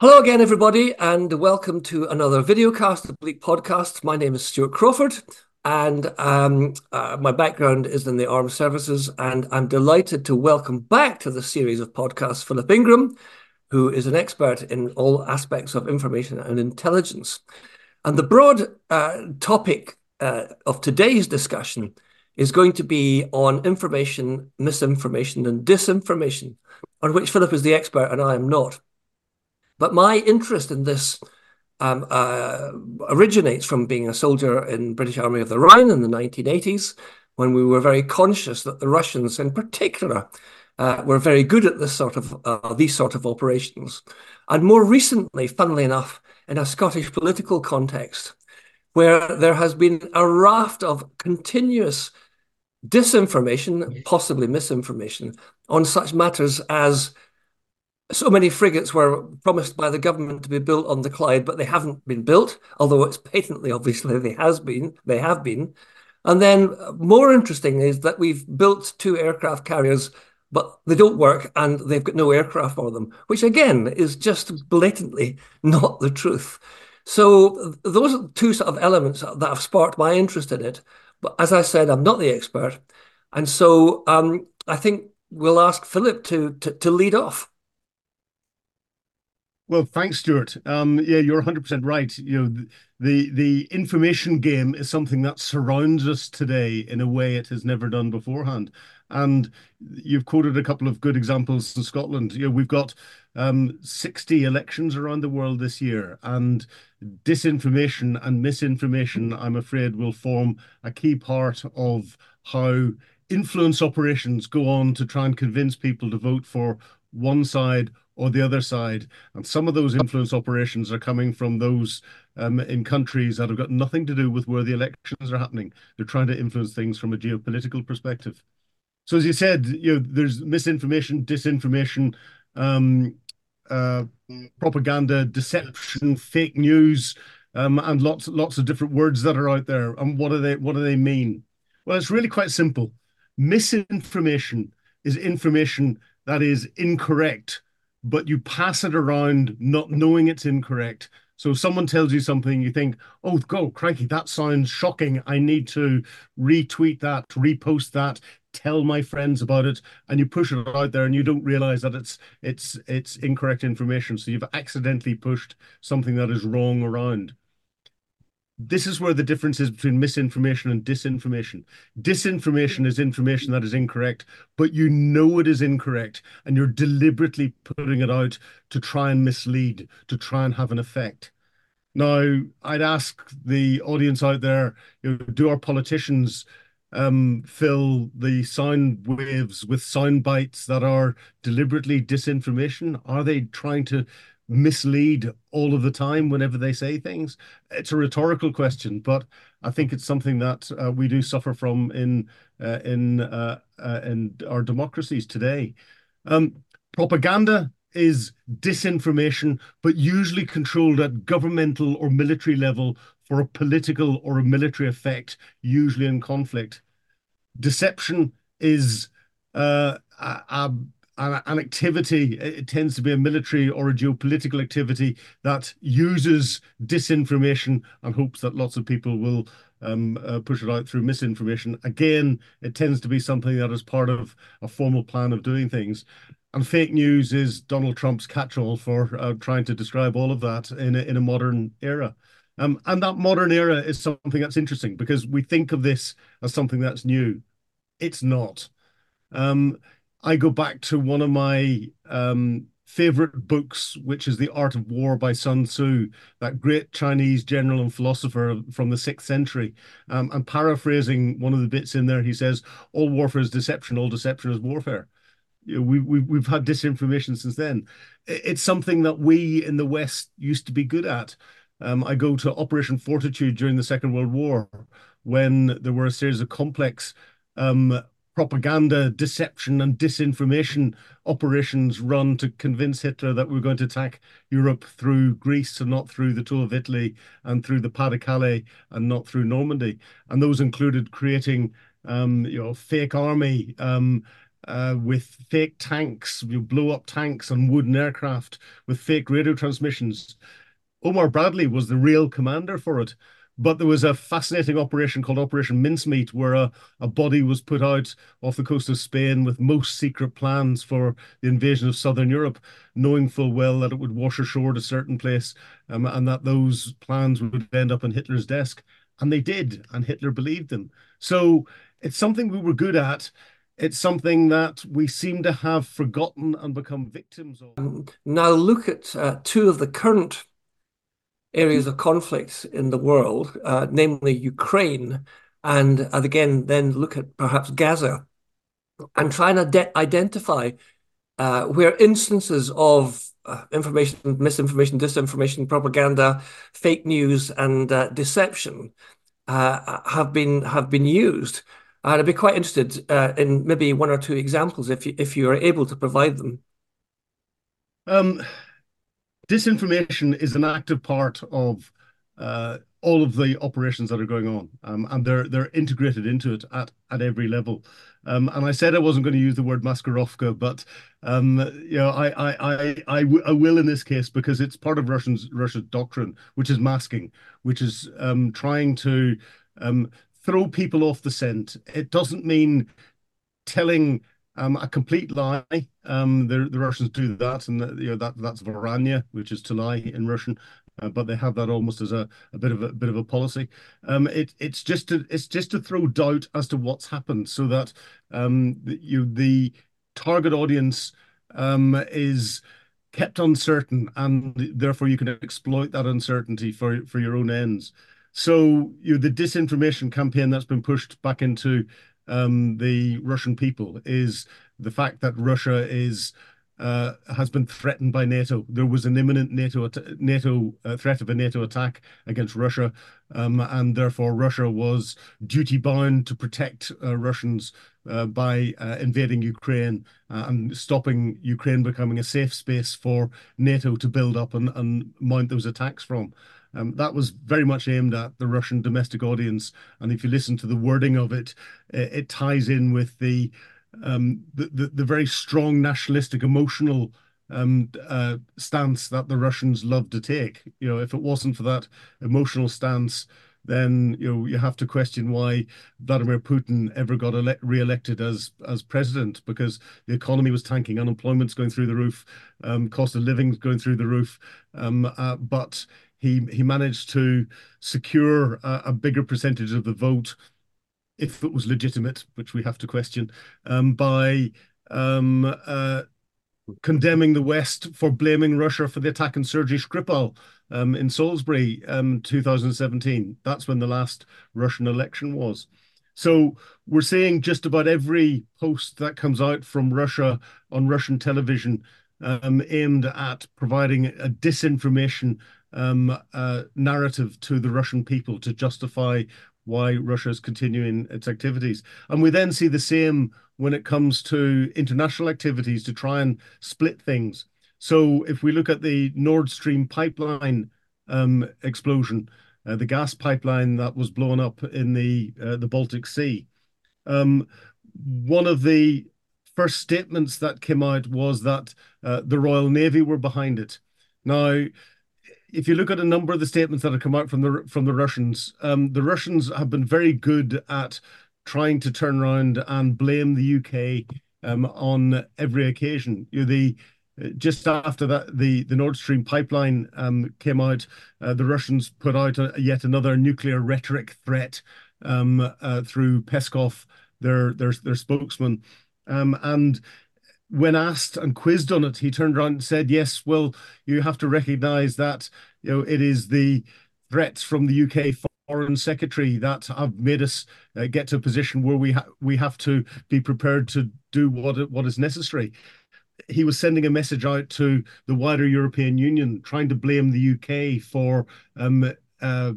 Hello again, everybody, and welcome to another videocast of the Bleak Podcast. My name is Stuart Crawford, and um, uh, my background is in the armed services, and I'm delighted to welcome back to the series of podcasts Philip Ingram, who is an expert in all aspects of information and intelligence. And the broad uh, topic uh, of today's discussion is going to be on information, misinformation, and disinformation, on which Philip is the expert and I am not. But my interest in this um, uh, originates from being a soldier in British Army of the Rhine in the 1980s, when we were very conscious that the Russians, in particular, uh, were very good at this sort of uh, these sort of operations. And more recently, funnily enough, in a Scottish political context, where there has been a raft of continuous disinformation, possibly misinformation, on such matters as so many frigates were promised by the government to be built on the Clyde, but they haven't been built, although it's patently obviously they has been, they have been. And then more interesting is that we've built two aircraft carriers, but they don't work and they've got no aircraft for them, which again is just blatantly not the truth. So those are two sort of elements that have sparked my interest in it. But as I said, I'm not the expert. And so um, I think we'll ask Philip to, to, to lead off. Well, thanks, Stuart. Um, yeah, you're 100% right. You know, the the information game is something that surrounds us today in a way it has never done beforehand. And you've quoted a couple of good examples in Scotland. You know, we've got um, 60 elections around the world this year, and disinformation and misinformation, I'm afraid, will form a key part of how influence operations go on to try and convince people to vote for one side or the other side. And some of those influence operations are coming from those um, in countries that have got nothing to do with where the elections are happening. They're trying to influence things from a geopolitical perspective. So, as you said, you know, there's misinformation, disinformation, um, uh, propaganda, deception, fake news, um, and lots, lots of different words that are out there. And what do they, what do they mean? Well, it's really quite simple. Misinformation is information that is incorrect but you pass it around not knowing it's incorrect. So someone tells you something, you think, oh, go, crikey, that sounds shocking. I need to retweet that, repost that, tell my friends about it. And you push it out there and you don't realize that it's it's it's incorrect information. So you've accidentally pushed something that is wrong around this is where the difference is between misinformation and disinformation. Disinformation is information that is incorrect, but you know it is incorrect, and you're deliberately putting it out to try and mislead, to try and have an effect. Now, I'd ask the audience out there, you know, do our politicians um, fill the sound waves with sound bites that are deliberately disinformation? Are they trying to mislead all of the time whenever they say things? It's a rhetorical question, but I think it's something that uh, we do suffer from in uh, in uh, uh in our democracies today. Um, propaganda is disinformation, but usually controlled at governmental or military level for a political or a military effect, usually in conflict. Deception is uh, a, a, an, activity, it tends to be a military or a geopolitical activity that uses disinformation and hopes that lots of people will um, uh, push it out through misinformation. Again, it tends to be something that is part of a formal plan of doing things. And fake news is Donald Trump's catch-all for uh, trying to describe all of that in a, in a modern era. Um, and that modern era is something that's interesting because we think of this as something that's new. It's not. Um, I go back to one of my um, favorite books, which is The Art of War by Sun Tzu, that great Chinese general and philosopher from the sixth century. Um, and paraphrasing one of the bits in there, he says, All warfare is deception, all deception is warfare. You know, we, we, we've had disinformation since then. It's something that we in the West used to be good at. Um, I go to Operation Fortitude during the Second World War when there were a series of complex um, propaganda, deception, and disinformation operations run to convince Hitler that we're going to attack Europe through Greece and not through the Toe of Italy and through the Pas de Calais and not through Normandy. And those included creating, um, you know, fake army. Um, uh, with fake tanks, you blow up tanks and wooden aircraft with fake radio transmissions. Omar Bradley was the real commander for it. But there was a fascinating operation called Operation Mincemeat, where a, a body was put out off the coast of Spain with most secret plans for the invasion of southern Europe, knowing full well that it would wash ashore at a certain place um, and that those plans would end up on Hitler's desk. And they did, and Hitler believed them. So it's something we were good at. It's something that we seem to have forgotten and become victims of. Now, look at uh, two of the current areas of conflict in the world, uh, namely Ukraine, and, and again, then look at perhaps Gaza, and try and identify uh, where instances of uh, information, misinformation, disinformation, propaganda, fake news, and uh, deception uh, have been have been used. And I'd be quite interested uh, in maybe one or two examples if you if you are able to provide them. Um, disinformation is an active part of uh, all of the operations that are going on, um, and they're they're integrated into it at at every level. Um, and I said I wasn't going to use the word maskirovka, but um, you know, I I, I I I will in this case because it's part of Russian's Russia's doctrine, which is masking, which is um, trying to um, throw people off the scent. It doesn't mean telling um, a complete lie. Um, the, the Russians do that, and you know that that's vranyo, which is to lie in Russian. Uh, but they have that almost as a, a bit of a, a bit of a policy. Um, it, it's just to it's just to throw doubt as to what's happened, so that um, you the target audience um, is kept uncertain, and therefore you can exploit that uncertainty for for your own ends. So you know, the disinformation campaign that's been pushed back into um, the Russian people is the fact that Russia is uh, has been threatened by NATO. There was an imminent NATO NATO uh, threat of a NATO attack against Russia, um, and therefore Russia was duty bound to protect uh, Russians uh, by uh, invading Ukraine uh, and stopping Ukraine becoming a safe space for NATO to build up and, and mount those attacks from. Um, that was very much aimed at the Russian domestic audience, and if you listen to the wording of it, it, it ties in with the, um, the, the, the very strong nationalistic, emotional um, uh, stance that the Russians love to take. You know, if it wasn't for that emotional stance, then you know you have to question why Vladimir Putin ever got ele- re-elected as as president because the economy was tanking, unemployment's going through the roof, um, cost of living's going through the roof, um, uh, but he he managed to secure a, a, bigger percentage of the vote, if it was legitimate, which we have to question, um, by um, uh, condemning the West for blaming Russia for the attack on Sergei Skripal um, in Salisbury, um, 2017. That's when the last Russian election was. So we're seeing just about every post that comes out from Russia on Russian television um, aimed at providing a disinformation um, uh, narrative to the Russian people to justify why Russia is continuing its activities. And we then see the same when it comes to international activities to try and split things. So if we look at the Nord Stream pipeline um, explosion, uh, the gas pipeline that was blown up in the uh, the Baltic Sea, um, one of the first statements that came out was that uh, the Royal Navy were behind it. Now, if you look at a number of the statements that have come out from the from the Russians, um, the Russians have been very good at trying to turn around and blame the UK um, on every occasion. You know, the just after that, the, the Nord Stream pipeline um, came out, uh, the Russians put out a, yet another nuclear rhetoric threat um, uh, through Peskov, their their their spokesman, um, and when asked and quizzed on it, he turned around and said, "Yes, well, you have to recognise that you know it is the threats from the UK Foreign Secretary that have made us uh, get to a position where we ha- we have to be prepared to do what what is necessary." He was sending a message out to the wider European Union, trying to blame the UK for um, uh,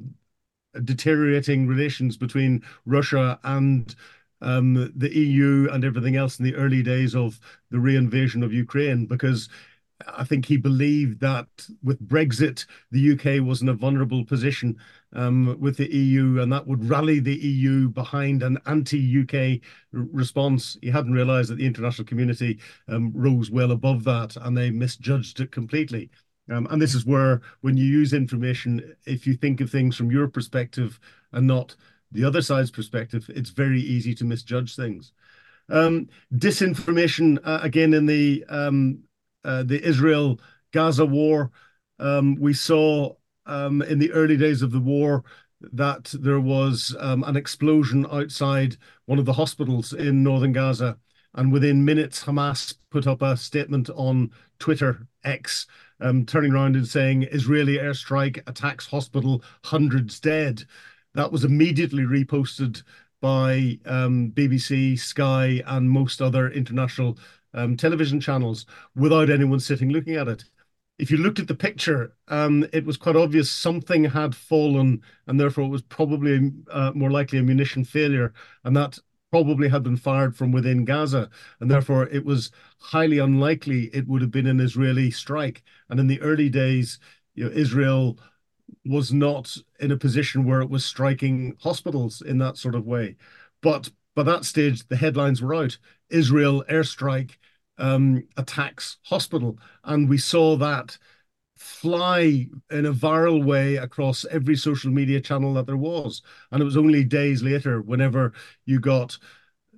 deteriorating relations between Russia and um, the EU and everything else in the early days of the reinvasion of Ukraine, because I think he believed that with Brexit, the UK was in a vulnerable position um, with the EU, and that would rally the EU behind an anti-UK response. He hadn't realised that the international community um, rose well above that, and they misjudged it completely. Um, and this is where, when you use information, if you think of things from your perspective and not the other side's perspective, it's very easy to misjudge things. Um, disinformation uh, again in the um, uh, the Israel Gaza war. Um, we saw um, in the early days of the war that there was um, an explosion outside one of the hospitals in northern Gaza. And within minutes, Hamas put up a statement on Twitter X, um, turning around and saying Israeli airstrike attacks hospital, hundreds dead. That was immediately reposted by um, BBC, Sky, and most other international um, television channels without anyone sitting looking at it. If you looked at the picture, um, it was quite obvious something had fallen, and therefore it was probably uh, more likely a munition failure, and that probably had been fired from within Gaza, and therefore it was highly unlikely it would have been an Israeli strike. And in the early days, you know, Israel was not in a position where it was striking hospitals in that sort of way. But by that stage, the headlines were out Israel airstrike um, attacks hospital. And we saw that fly in a viral way across every social media channel that there was. And it was only days later, whenever you got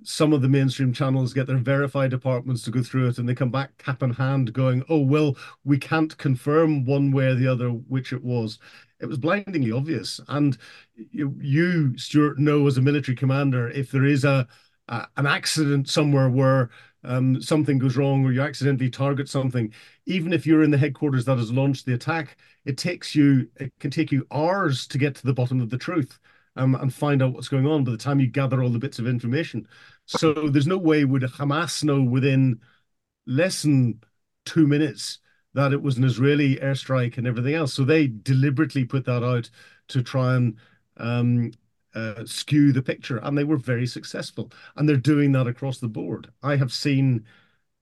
some of the mainstream channels get their verified departments to go through it and they come back cap in hand going, oh, well, we can't confirm one way or the other which it was. It was blindingly obvious. And you, you Stuart, know as a military commander, if there is a, a an accident somewhere where um, something goes wrong or you accidentally target something, even if you're in the headquarters that has launched the attack, it takes you, it can take you hours to get to the bottom of the truth um, and find out what's going on by the time you gather all the bits of information. So there's no way would Hamas know within less than two minutes that it was an Israeli airstrike and everything else. So they deliberately put that out to try and um, uh, skew the picture, and they were very successful. And they're doing that across the board. I have seen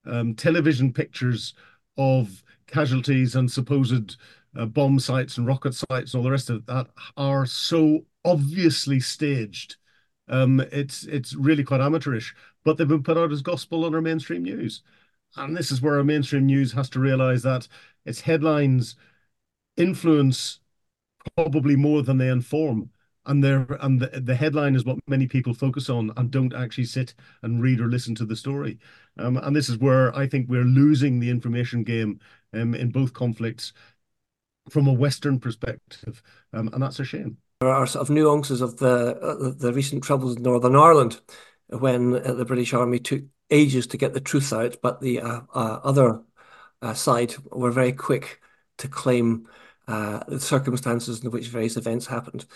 um, television pictures of casualties and supposed uh, bomb sites and rocket sites and all the rest of that are so obviously staged. Um, it's it's really quite amateurish, but they've been put out as gospel on our mainstream news. And this is where our mainstream news has to realize that its headlines influence probably more than they inform. And there and the, the headline is what many people focus on and don't actually sit and read or listen to the story. Um, and this is where I think we're losing the information game um, in both conflicts from a Western perspective, um, and that's a shame. There are sort of nuances of the uh, the recent troubles in Northern Ireland when uh, the British Army took ages to get the truth out, but the uh, uh other uh, side were very quick to claim uh, the circumstances in which various events happened.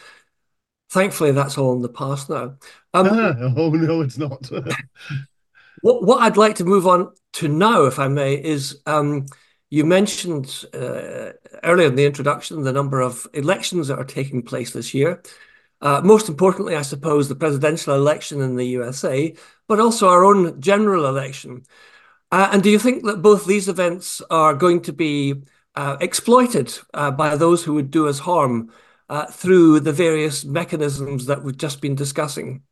Thankfully, that's all in the past now. Um, ah, oh no, it's not. what what I'd like to move on to now, if I may, is um, you mentioned uh, earlier in the introduction the number of elections that are taking place this year. Uh, most importantly, I suppose, the presidential election in the USA, but also our own general election. Uh, and do you think that both these events are going to be exploited by those who would do us harm through the various mechanisms that we've just been discussing?